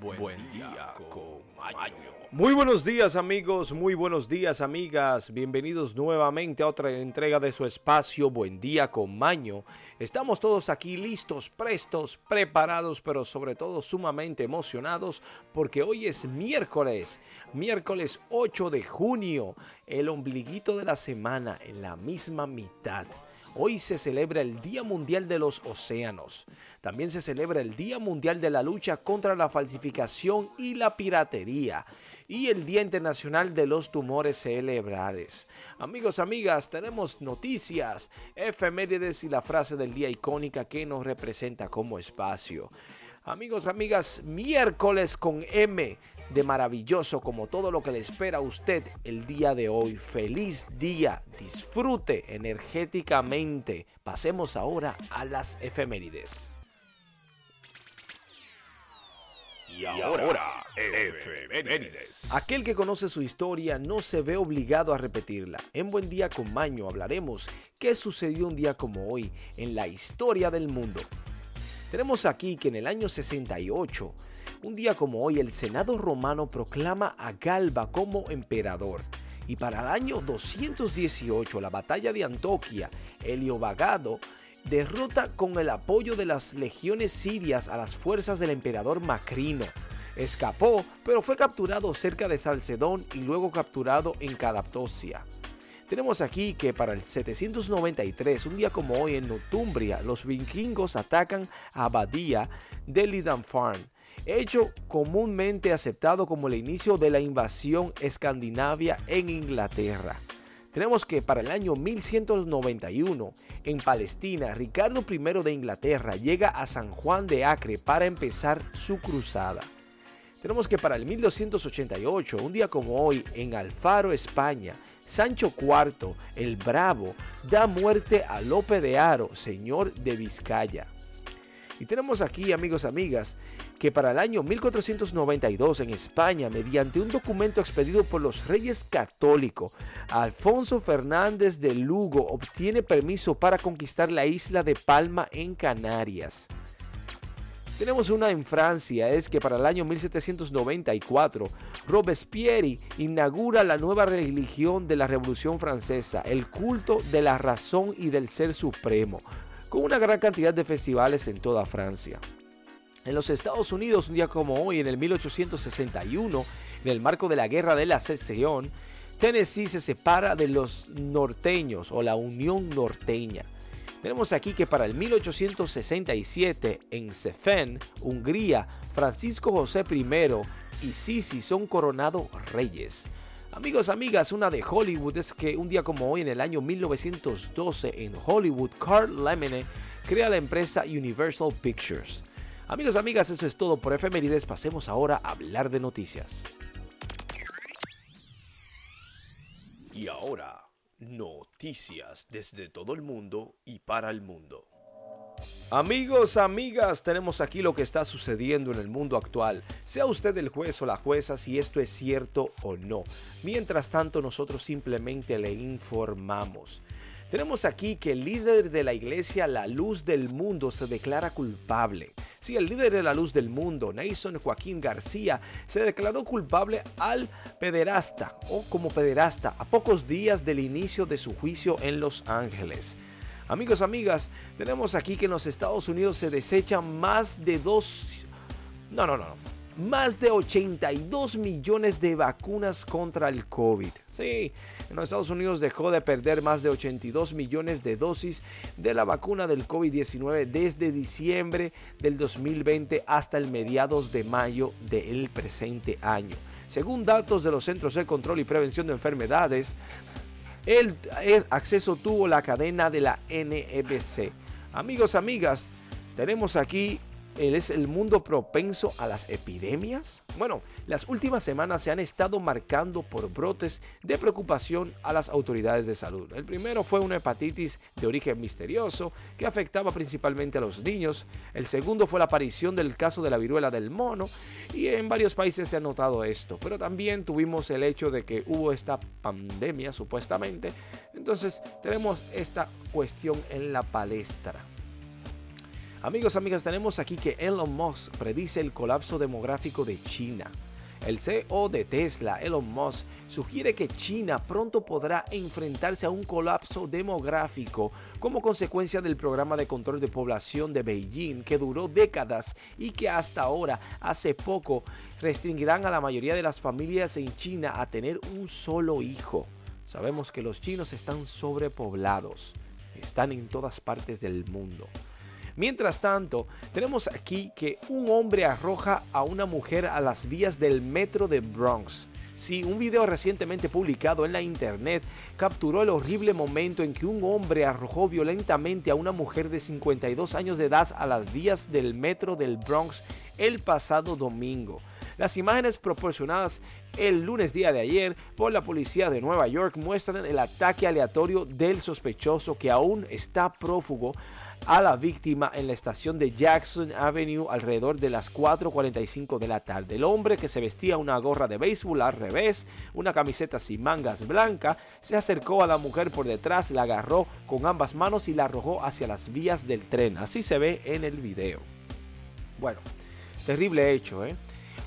Buen, día, con Maño. Muy buenos días amigos, muy buenos días amigas, bienvenidos nuevamente a otra entrega de su espacio Buen día con Maño. Estamos todos aquí listos, prestos, preparados, pero sobre todo sumamente emocionados porque hoy es miércoles, miércoles 8 de junio, el ombliguito de la semana en la misma mitad. Hoy se celebra el Día Mundial de los Océanos. También se celebra el Día Mundial de la Lucha contra la Falsificación y la Piratería y el Día Internacional de los Tumores Cerebrales. Amigos, amigas, tenemos noticias, efemérides y la frase del día icónica que nos representa como espacio. Amigos, amigas, miércoles con M de maravilloso como todo lo que le espera a usted el día de hoy. Feliz día, disfrute energéticamente. Pasemos ahora a las efemérides. Y ahora, efemérides. Aquel que conoce su historia no se ve obligado a repetirla. En Buen Día con Maño hablaremos qué sucedió un día como hoy en la historia del mundo. Tenemos aquí que en el año 68, un día como hoy, el Senado romano proclama a Galba como emperador. Y para el año 218, la batalla de Antoquia, Heliobagado derrota con el apoyo de las legiones sirias a las fuerzas del emperador Macrino. Escapó, pero fue capturado cerca de Salcedón y luego capturado en Cadaptosia. Tenemos aquí que para el 793, un día como hoy en Northumbria, los vikingos atacan a Badía de Lidanfarn, hecho comúnmente aceptado como el inicio de la invasión escandinavia en Inglaterra. Tenemos que para el año 1191, en Palestina, Ricardo I de Inglaterra llega a San Juan de Acre para empezar su cruzada. Tenemos que para el 1288, un día como hoy, en Alfaro, España, Sancho IV, el Bravo, da muerte a Lope de Aro, señor de Vizcaya. Y tenemos aquí, amigos, amigas, que para el año 1492 en España, mediante un documento expedido por los reyes católicos, Alfonso Fernández de Lugo obtiene permiso para conquistar la isla de Palma en Canarias. Tenemos una en Francia, es que para el año 1794, Robespierre inaugura la nueva religión de la Revolución Francesa, el culto de la razón y del ser supremo, con una gran cantidad de festivales en toda Francia. En los Estados Unidos, un día como hoy, en el 1861, en el marco de la Guerra de la Secesión, Tennessee se separa de los norteños o la Unión Norteña. Tenemos aquí que para el 1867 en Sefen, Hungría, Francisco José I y Sisi son coronados reyes. Amigos, amigas, una de Hollywood es que un día como hoy en el año 1912 en Hollywood, Carl Lemene crea la empresa Universal Pictures. Amigos, amigas, eso es todo por efemérides. Pasemos ahora a hablar de noticias. Y ahora, noticias desde todo el mundo y para el mundo. Amigos, amigas, tenemos aquí lo que está sucediendo en el mundo actual. Sea usted el juez o la jueza si esto es cierto o no. Mientras tanto, nosotros simplemente le informamos. Tenemos aquí que el líder de la iglesia La Luz del Mundo se declara culpable. Sí, el líder de la Luz del Mundo, Nason Joaquín García, se declaró culpable al pederasta o como pederasta a pocos días del inicio de su juicio en Los Ángeles. Amigos, amigas, tenemos aquí que en los Estados Unidos se desechan más de dos... No, no, no, no más de 82 millones de vacunas contra el COVID. Sí, en los Estados Unidos dejó de perder más de 82 millones de dosis de la vacuna del COVID-19 desde diciembre del 2020 hasta el mediados de mayo del presente año. Según datos de los Centros de Control y Prevención de Enfermedades, el acceso tuvo la cadena de la NBC. Amigos, amigas, tenemos aquí ¿Es el mundo propenso a las epidemias? Bueno, las últimas semanas se han estado marcando por brotes de preocupación a las autoridades de salud. El primero fue una hepatitis de origen misterioso que afectaba principalmente a los niños. El segundo fue la aparición del caso de la viruela del mono y en varios países se ha notado esto. Pero también tuvimos el hecho de que hubo esta pandemia supuestamente. Entonces tenemos esta cuestión en la palestra. Amigos, amigas, tenemos aquí que Elon Musk predice el colapso demográfico de China. El CEO de Tesla, Elon Musk, sugiere que China pronto podrá enfrentarse a un colapso demográfico como consecuencia del programa de control de población de Beijing que duró décadas y que hasta ahora, hace poco, restringirán a la mayoría de las familias en China a tener un solo hijo. Sabemos que los chinos están sobrepoblados, están en todas partes del mundo. Mientras tanto, tenemos aquí que un hombre arroja a una mujer a las vías del metro de Bronx. Sí, un video recientemente publicado en la internet capturó el horrible momento en que un hombre arrojó violentamente a una mujer de 52 años de edad a las vías del metro del Bronx el pasado domingo. Las imágenes proporcionadas el lunes día de ayer por la policía de Nueva York muestran el ataque aleatorio del sospechoso que aún está prófugo a la víctima en la estación de Jackson Avenue alrededor de las 4.45 de la tarde. El hombre que se vestía una gorra de béisbol al revés, una camiseta sin mangas blanca, se acercó a la mujer por detrás, la agarró con ambas manos y la arrojó hacia las vías del tren. Así se ve en el video. Bueno, terrible hecho, ¿eh?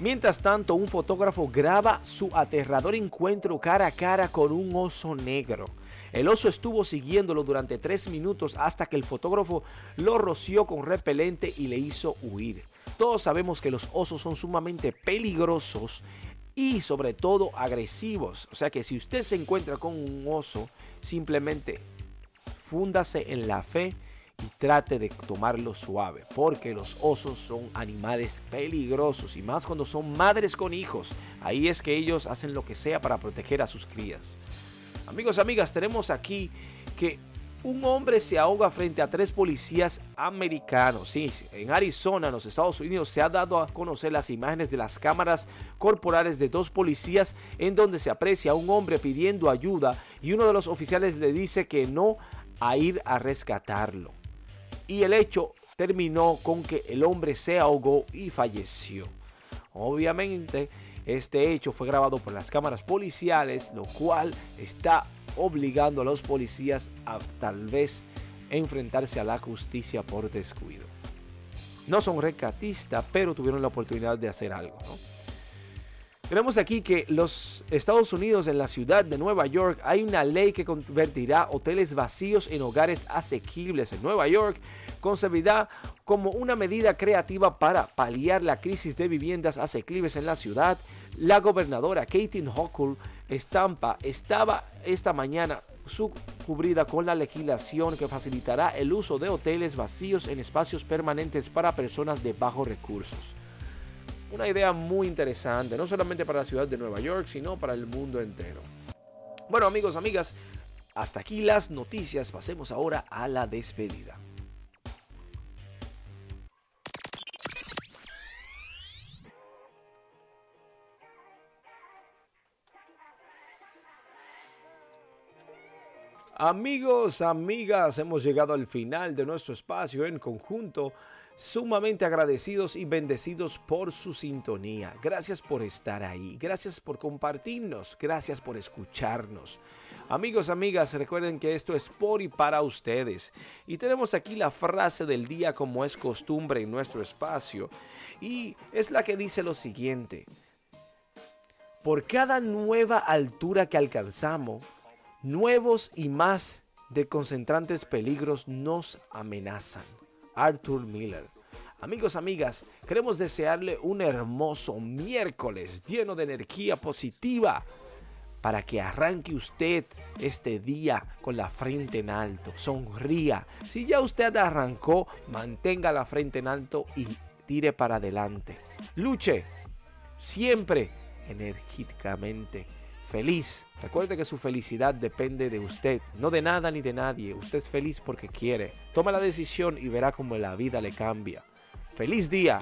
Mientras tanto, un fotógrafo graba su aterrador encuentro cara a cara con un oso negro. El oso estuvo siguiéndolo durante tres minutos hasta que el fotógrafo lo roció con repelente y le hizo huir. Todos sabemos que los osos son sumamente peligrosos y sobre todo agresivos. O sea que si usted se encuentra con un oso, simplemente fúndase en la fe y trate de tomarlo suave, porque los osos son animales peligrosos y más cuando son madres con hijos. Ahí es que ellos hacen lo que sea para proteger a sus crías. Amigos, amigas, tenemos aquí que un hombre se ahoga frente a tres policías americanos. Sí, en Arizona, en los Estados Unidos, se ha dado a conocer las imágenes de las cámaras corporales de dos policías en donde se aprecia a un hombre pidiendo ayuda y uno de los oficiales le dice que no a ir a rescatarlo y el hecho terminó con que el hombre se ahogó y falleció. Obviamente, este hecho fue grabado por las cámaras policiales, lo cual está obligando a los policías a tal vez enfrentarse a la justicia por descuido. No son recatistas, pero tuvieron la oportunidad de hacer algo. Tenemos aquí que los Estados Unidos, en la ciudad de Nueva York, hay una ley que convertirá hoteles vacíos en hogares asequibles. En Nueva York concebirá como una medida creativa para paliar la crisis de viviendas asequibles en la ciudad. La gobernadora Katie Hochul Estampa estaba esta mañana subcubrida con la legislación que facilitará el uso de hoteles vacíos en espacios permanentes para personas de bajos recursos una idea muy interesante, no solamente para la ciudad de Nueva York, sino para el mundo entero. Bueno amigos, amigas, hasta aquí las noticias, pasemos ahora a la despedida. Amigos, amigas, hemos llegado al final de nuestro espacio en conjunto sumamente agradecidos y bendecidos por su sintonía. Gracias por estar ahí, gracias por compartirnos, gracias por escucharnos. Amigos, amigas, recuerden que esto es por y para ustedes. Y tenemos aquí la frase del día como es costumbre en nuestro espacio. Y es la que dice lo siguiente. Por cada nueva altura que alcanzamos, nuevos y más de concentrantes peligros nos amenazan. Arthur Miller. Amigos, amigas, queremos desearle un hermoso miércoles lleno de energía positiva para que arranque usted este día con la frente en alto. Sonría. Si ya usted arrancó, mantenga la frente en alto y tire para adelante. Luche siempre enérgicamente feliz. Recuerde que su felicidad depende de usted, no de nada ni de nadie. Usted es feliz porque quiere. Toma la decisión y verá cómo la vida le cambia. Feliz día.